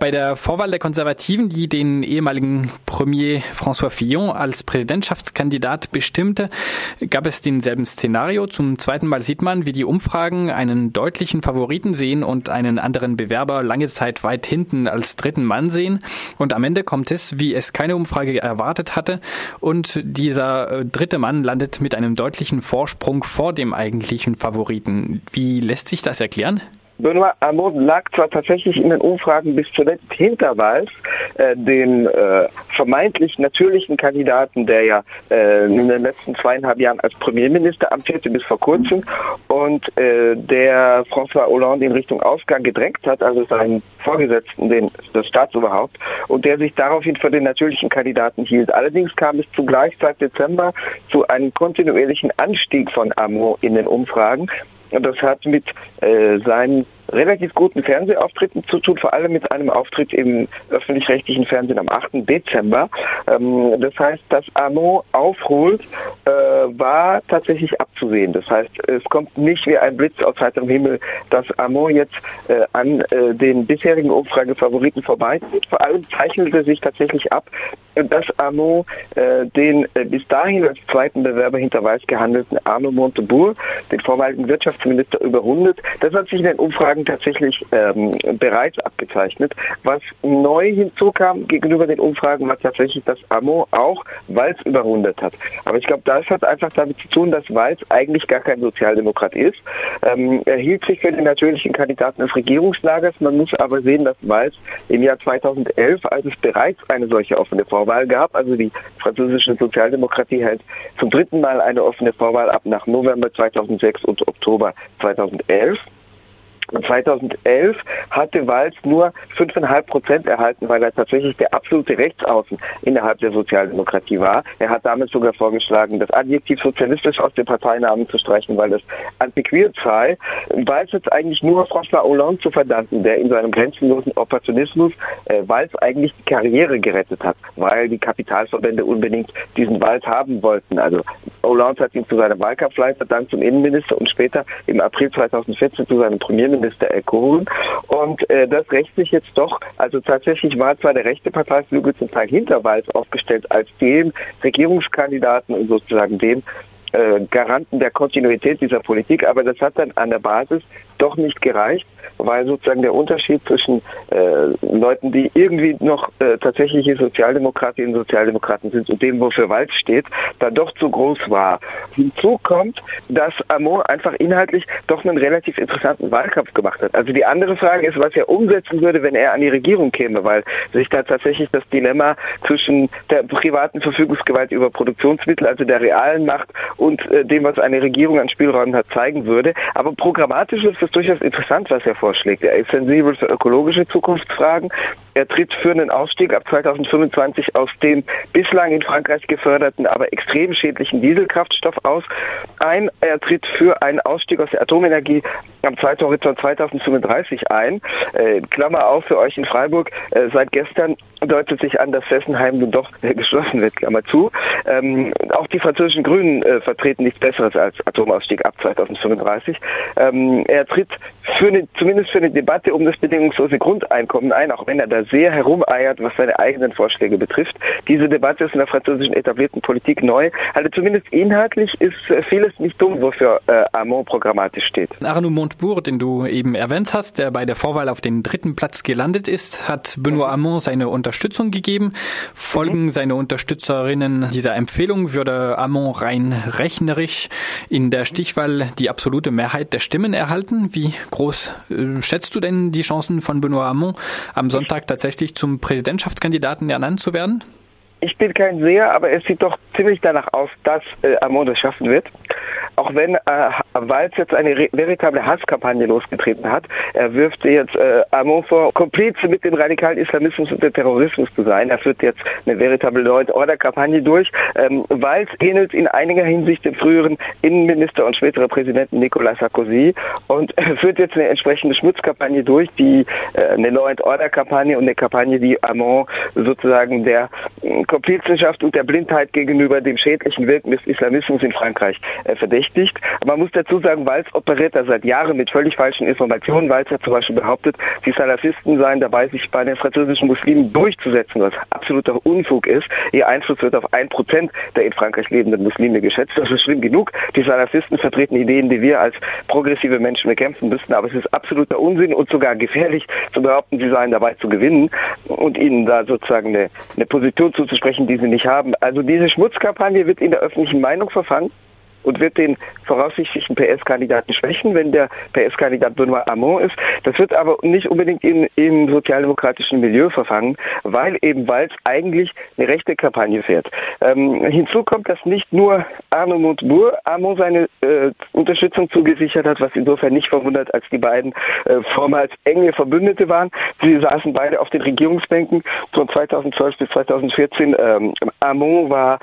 Bei der Vorwahl der Konservativen, die den ehemaligen Premier François Fillon als Präsidentschaftskandidat bestimmte, gab es denselben Szenario. Zum zweiten Mal sieht man, wie die Umfragen einen deutlichen Favoriten sehen und einen anderen Bewerber lange Zeit weit hinten als dritten Mann sehen. Und am Ende kommt es, wie es keine Umfrage erwartet hatte. Und dieser äh, dritte Mann landet mit einem deutlichen Vorsprung vor dem eigentlichen Favoriten. Wie lässt sich das erklären? Benoit Hamon lag zwar tatsächlich in den Umfragen bis zuletzt hinter Walz, äh, dem äh, vermeintlich natürlichen Kandidaten, der ja äh, in den letzten zweieinhalb Jahren als Premierminister amtierte bis vor kurzem und äh, der François Hollande in Richtung Ausgang gedrängt hat, also seinen Vorgesetzten, den, das Staatsoberhaupt, und der sich daraufhin für den natürlichen Kandidaten hielt. Allerdings kam es zugleich seit Dezember zu einem kontinuierlichen Anstieg von Amo in den Umfragen. Das hat mit äh, seinen relativ guten Fernsehauftritten zu tun, vor allem mit einem Auftritt im öffentlich-rechtlichen Fernsehen am 8. Dezember. Ähm, das heißt, dass Arnaud aufholt, äh, war tatsächlich abzusehen. Das heißt, es kommt nicht wie ein Blitz aus heiterem Himmel, dass Arnaud jetzt äh, an äh, den bisherigen Umfragefavoriten vorbeizieht. Vor allem zeichnete sich tatsächlich ab, dass Arnaud äh, den äh, bis dahin als zweiten Bewerber hinter Weiß gehandelten Arnaud Montebourg, den vormaligen Wirtschaftsminister, überrundet. Das hat sich in den Umfragen Umfragen tatsächlich ähm, bereits abgezeichnet. Was neu hinzukam gegenüber den Umfragen war tatsächlich, dass Amo auch Walz überrundet hat. Aber ich glaube, das hat einfach damit zu tun, dass Walz eigentlich gar kein Sozialdemokrat ist. Ähm, er hielt sich für den natürlichen Kandidaten des Regierungslagers. Man muss aber sehen, dass Walz im Jahr 2011, als es bereits eine solche offene Vorwahl gab, also die französische Sozialdemokratie hält zum dritten Mal eine offene Vorwahl ab nach November 2006 und Oktober 2011. 2011 hatte Walz nur 5,5 Prozent erhalten, weil er tatsächlich der absolute Rechtsaußen innerhalb der Sozialdemokratie war. Er hat damit sogar vorgeschlagen, das Adjektiv sozialistisch aus dem Parteinamen zu streichen, weil das antiquiert sei. Walz hat eigentlich nur François Hollande zu verdanken, der in seinem grenzenlosen Opportunismus äh, Walz eigentlich die Karriere gerettet hat, weil die Kapitalverbände unbedingt diesen Walz haben wollten. Also Hollande hat ihn zu seiner Wahlkampfleiter, dann zum Innenminister und später im April 2014 zu seinem Premierminister erkoren. Und äh, das rächt sich jetzt doch, also tatsächlich war zwar der rechte Parteiflügel zum Teil hinter Walz aufgestellt als dem Regierungskandidaten und sozusagen dem äh, Garanten der Kontinuität dieser Politik, aber das hat dann an der Basis doch nicht gereicht, weil sozusagen der Unterschied zwischen äh, Leuten, die irgendwie noch äh, tatsächliche Sozialdemokratinnen und Sozialdemokraten sind und dem, wofür Walz steht, dann doch zu groß war. Hinzu kommt, dass Amon einfach inhaltlich doch einen relativ interessanten Wahlkampf gemacht hat. Also die andere Frage ist, was er umsetzen würde, wenn er an die Regierung käme, weil sich da tatsächlich das Dilemma zwischen der privaten Verfügungsgewalt über Produktionsmittel, also der realen Macht und äh, dem, was eine Regierung an Spielräumen hat, zeigen würde. Aber programmatisch ist es durchaus interessant, was er vorschlägt. Er ist sensibel für ökologische Zukunftsfragen. Er tritt für einen Ausstieg ab 2025 aus dem bislang in Frankreich geförderten, aber extrem schädlichen Dieselkraftstoff aus ein. Er tritt für einen Ausstieg aus der Atomenergie am Zeithorizont 2035 ein. Äh, Klammer auf für euch in Freiburg. Äh, seit gestern deutet sich an, dass Fessenheim nun doch äh, geschlossen wird, Klammer zu. Ähm, auch die französischen Grünen äh, vertreten nichts Besseres als Atomausstieg ab 2035. Ähm, er tritt für eine, zumindest für eine Debatte um das bedingungslose Grundeinkommen ein, auch wenn er da sehr herumeiert, was seine eigenen Vorschläge betrifft. Diese Debatte ist in der französischen etablierten Politik neu. Also zumindest inhaltlich ist äh, vieles nicht dumm, wofür äh, Armand programmatisch steht. Arnaud Montebourg, den du eben erwähnt hast, der bei der Vorwahl auf den dritten Platz gelandet ist, hat Benoît Armand seine Unterstützung gegeben. Folgen mhm. seine Unterstützerinnen dieser Empfehlung, würde Armand rein rechnerisch in der Stichwahl die absolute Mehrheit der Stimmen erhalten. Wie groß äh, schätzt du denn die Chancen von Benoît Hamon am Sonntag tatsächlich zum Präsidentschaftskandidaten ernannt zu werden? Ich bin kein Seher, aber es sieht doch ziemlich danach aus, dass äh, Amon das schaffen wird. Auch wenn äh, Walz jetzt eine veritable Hasskampagne losgetreten hat, er wirft jetzt äh, Amon vor, Komplize mit dem radikalen Islamismus und dem Terrorismus zu sein. Er führt jetzt eine veritable Leut-Order-Kampagne durch. Ähm, Walz ähnelt in einiger Hinsicht dem früheren Innenminister und späteren Präsidenten Nicolas Sarkozy und äh, führt jetzt eine entsprechende Schmutzkampagne durch, die äh, eine Leut-Order-Kampagne und eine Kampagne, die Amon sozusagen der Komplizenschaft und der Blindheit gegenüber gegenüber dem schädlichen Wirken des Islamismus in Frankreich äh, verdächtigt. Man muss dazu sagen, Walz operiert da seit Jahren mit völlig falschen Informationen. Walz hat zum Beispiel behauptet, die Salafisten seien dabei, sich bei den französischen Muslimen durchzusetzen, was absoluter Unfug ist. Ihr Einfluss wird auf ein Prozent der in Frankreich lebenden Muslime geschätzt. Das ist schlimm genug. Die Salafisten vertreten Ideen, die wir als progressive Menschen bekämpfen müssten. Aber es ist absoluter Unsinn und sogar gefährlich zu behaupten, sie seien dabei zu gewinnen und ihnen da sozusagen eine, eine Position zuzusprechen, die sie nicht haben. Also diese Schmutzkampagne wird in der öffentlichen Meinung verfangen und wird den voraussichtlichen PS-Kandidaten schwächen, wenn der PS-Kandidat Benoit Hamon ist. Das wird aber nicht unbedingt in, im sozialdemokratischen Milieu verfangen, weil eben Walz eigentlich eine rechte Kampagne fährt. Ähm, hinzu kommt, dass nicht nur Arno Montebourg Hamon seine äh, Unterstützung zugesichert hat, was insofern nicht verwundert, als die beiden äh, vormals enge Verbündete waren. Sie saßen beide auf den Regierungsbänken von 2012 bis 2014. Ähm, war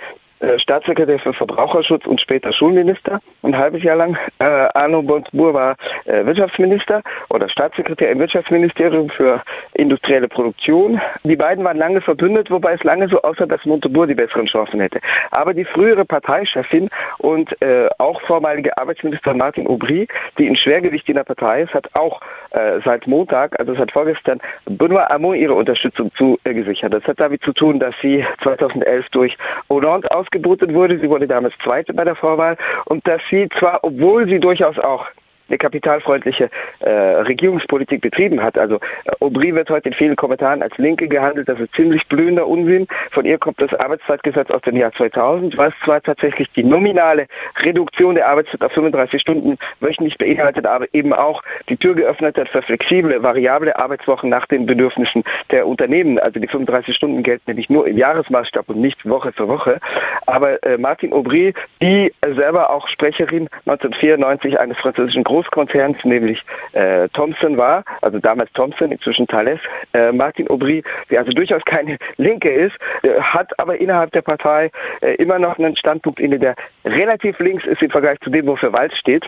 Staatssekretär für Verbraucherschutz und später Schulminister, ein halbes Jahr lang. Äh, Arno Bontsbourg war äh, Wirtschaftsminister oder Staatssekretär im Wirtschaftsministerium für industrielle Produktion. Die beiden waren lange verbündet, wobei es lange so aussah, dass Montebourg die besseren Chancen hätte. Aber die frühere Parteichefin und äh, auch vormalige Arbeitsministerin Martin Aubry, die ein Schwergewicht in der Partei ist, hat auch äh, seit Montag, also seit vorgestern, Benoît Hamon ihre Unterstützung zugesichert. Das hat damit zu tun, dass sie 2011 durch Hollande aus ausgebotet wurde. Sie wurde damals Zweite bei der Vorwahl und dass sie zwar, obwohl sie durchaus auch eine kapitalfreundliche äh, Regierungspolitik betrieben hat. Also äh, Aubry wird heute in vielen Kommentaren als Linke gehandelt. Das ist ziemlich blühender Unsinn. Von ihr kommt das Arbeitszeitgesetz aus dem Jahr 2000, was zwar tatsächlich die nominale Reduktion der Arbeitszeit auf 35 Stunden wöchentlich beinhaltet, aber eben auch die Tür geöffnet hat für flexible, variable Arbeitswochen nach den Bedürfnissen der Unternehmen. Also die 35 Stunden gelten nämlich nur im Jahresmaßstab und nicht Woche für Woche. Aber äh, Martin Aubry, die selber auch Sprecherin 1994 eines französischen Groß Großkonzerns, nämlich äh, Thomson war, also damals Thomson, inzwischen Thales, äh, Martin Aubry, der also durchaus keine Linke ist, äh, hat aber innerhalb der Partei äh, immer noch einen Standpunkt inne, der relativ links ist im Vergleich zu dem, wofür Walz steht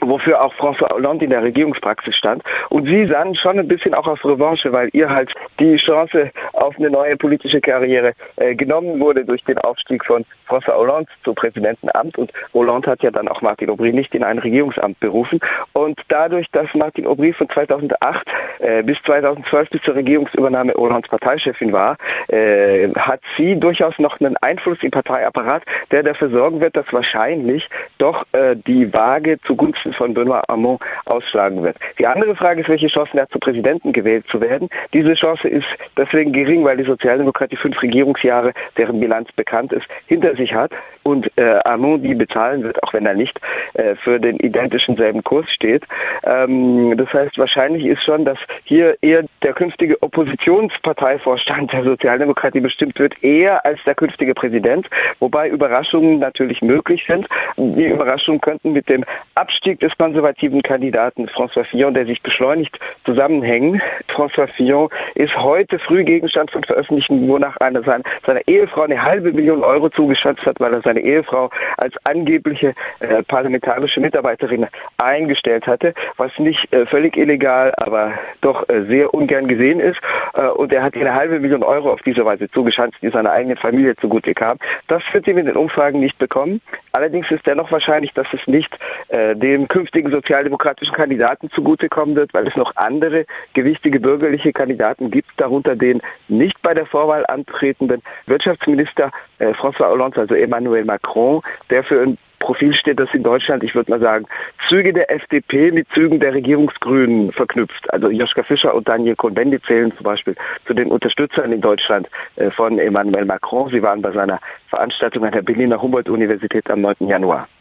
wofür auch François Hollande in der Regierungspraxis stand. Und sie sahen schon ein bisschen auch auf Revanche, weil ihr halt die Chance auf eine neue politische Karriere äh, genommen wurde durch den Aufstieg von François Hollande zum Präsidentenamt. Und Hollande hat ja dann auch Martin Aubry nicht in ein Regierungsamt berufen. Und dadurch, dass Martin Aubry von 2008 äh, bis 2012 bis zur Regierungsübernahme Hollands Parteichefin war, äh, hat sie durchaus noch einen Einfluss im Parteiapparat, der dafür sorgen wird, dass wahrscheinlich doch äh, die Waage zugunsten Chancen von Benoit Hamon ausschlagen wird. Die andere Frage ist, welche Chancen er hat, zu Präsidenten gewählt zu werden. Diese Chance ist deswegen gering, weil die Sozialdemokratie fünf Regierungsjahre, deren Bilanz bekannt ist, hinter sich hat und äh, Hamon die bezahlen wird, auch wenn er nicht äh, für den identischen selben Kurs steht. Ähm, das heißt, wahrscheinlich ist schon, dass hier eher der künftige Oppositionsparteivorstand der Sozialdemokratie bestimmt wird, eher als der künftige Präsident, wobei Überraschungen natürlich möglich sind. Die Überraschungen könnten mit dem Abstieg des konservativen Kandidaten François Fillon, der sich beschleunigt, zusammenhängen. François Fillon ist heute früh Gegenstand von Veröffentlichungen, wonach eine, seine, seiner Ehefrau eine halbe Million Euro zugeschätzt hat, weil er seine Ehefrau als angebliche äh, parlamentarische Mitarbeiterin eingestellt hatte, was nicht äh, völlig illegal, aber doch äh, sehr ungern gesehen ist. Äh, und er hat eine halbe Million Euro auf diese Weise zugeschanzt, die seiner eigenen Familie zugute kam. Das wird ihm in den Umfragen nicht bekommen. Allerdings ist dennoch wahrscheinlich, dass es nicht äh, dem künftigen sozialdemokratischen Kandidaten zugutekommen wird, weil es noch andere gewichtige bürgerliche Kandidaten gibt, darunter den nicht bei der Vorwahl antretenden Wirtschaftsminister äh, François Hollande, also Emmanuel Macron, der für ein Profil steht, das in Deutschland, ich würde mal sagen, Züge der FDP mit Zügen der Regierungsgrünen verknüpft. Also Joschka Fischer und Daniel Cohn-Bendit zählen zum Beispiel zu den Unterstützern in Deutschland äh, von Emmanuel Macron. Sie waren bei seiner Veranstaltung an der Berliner Humboldt-Universität am 9. Januar.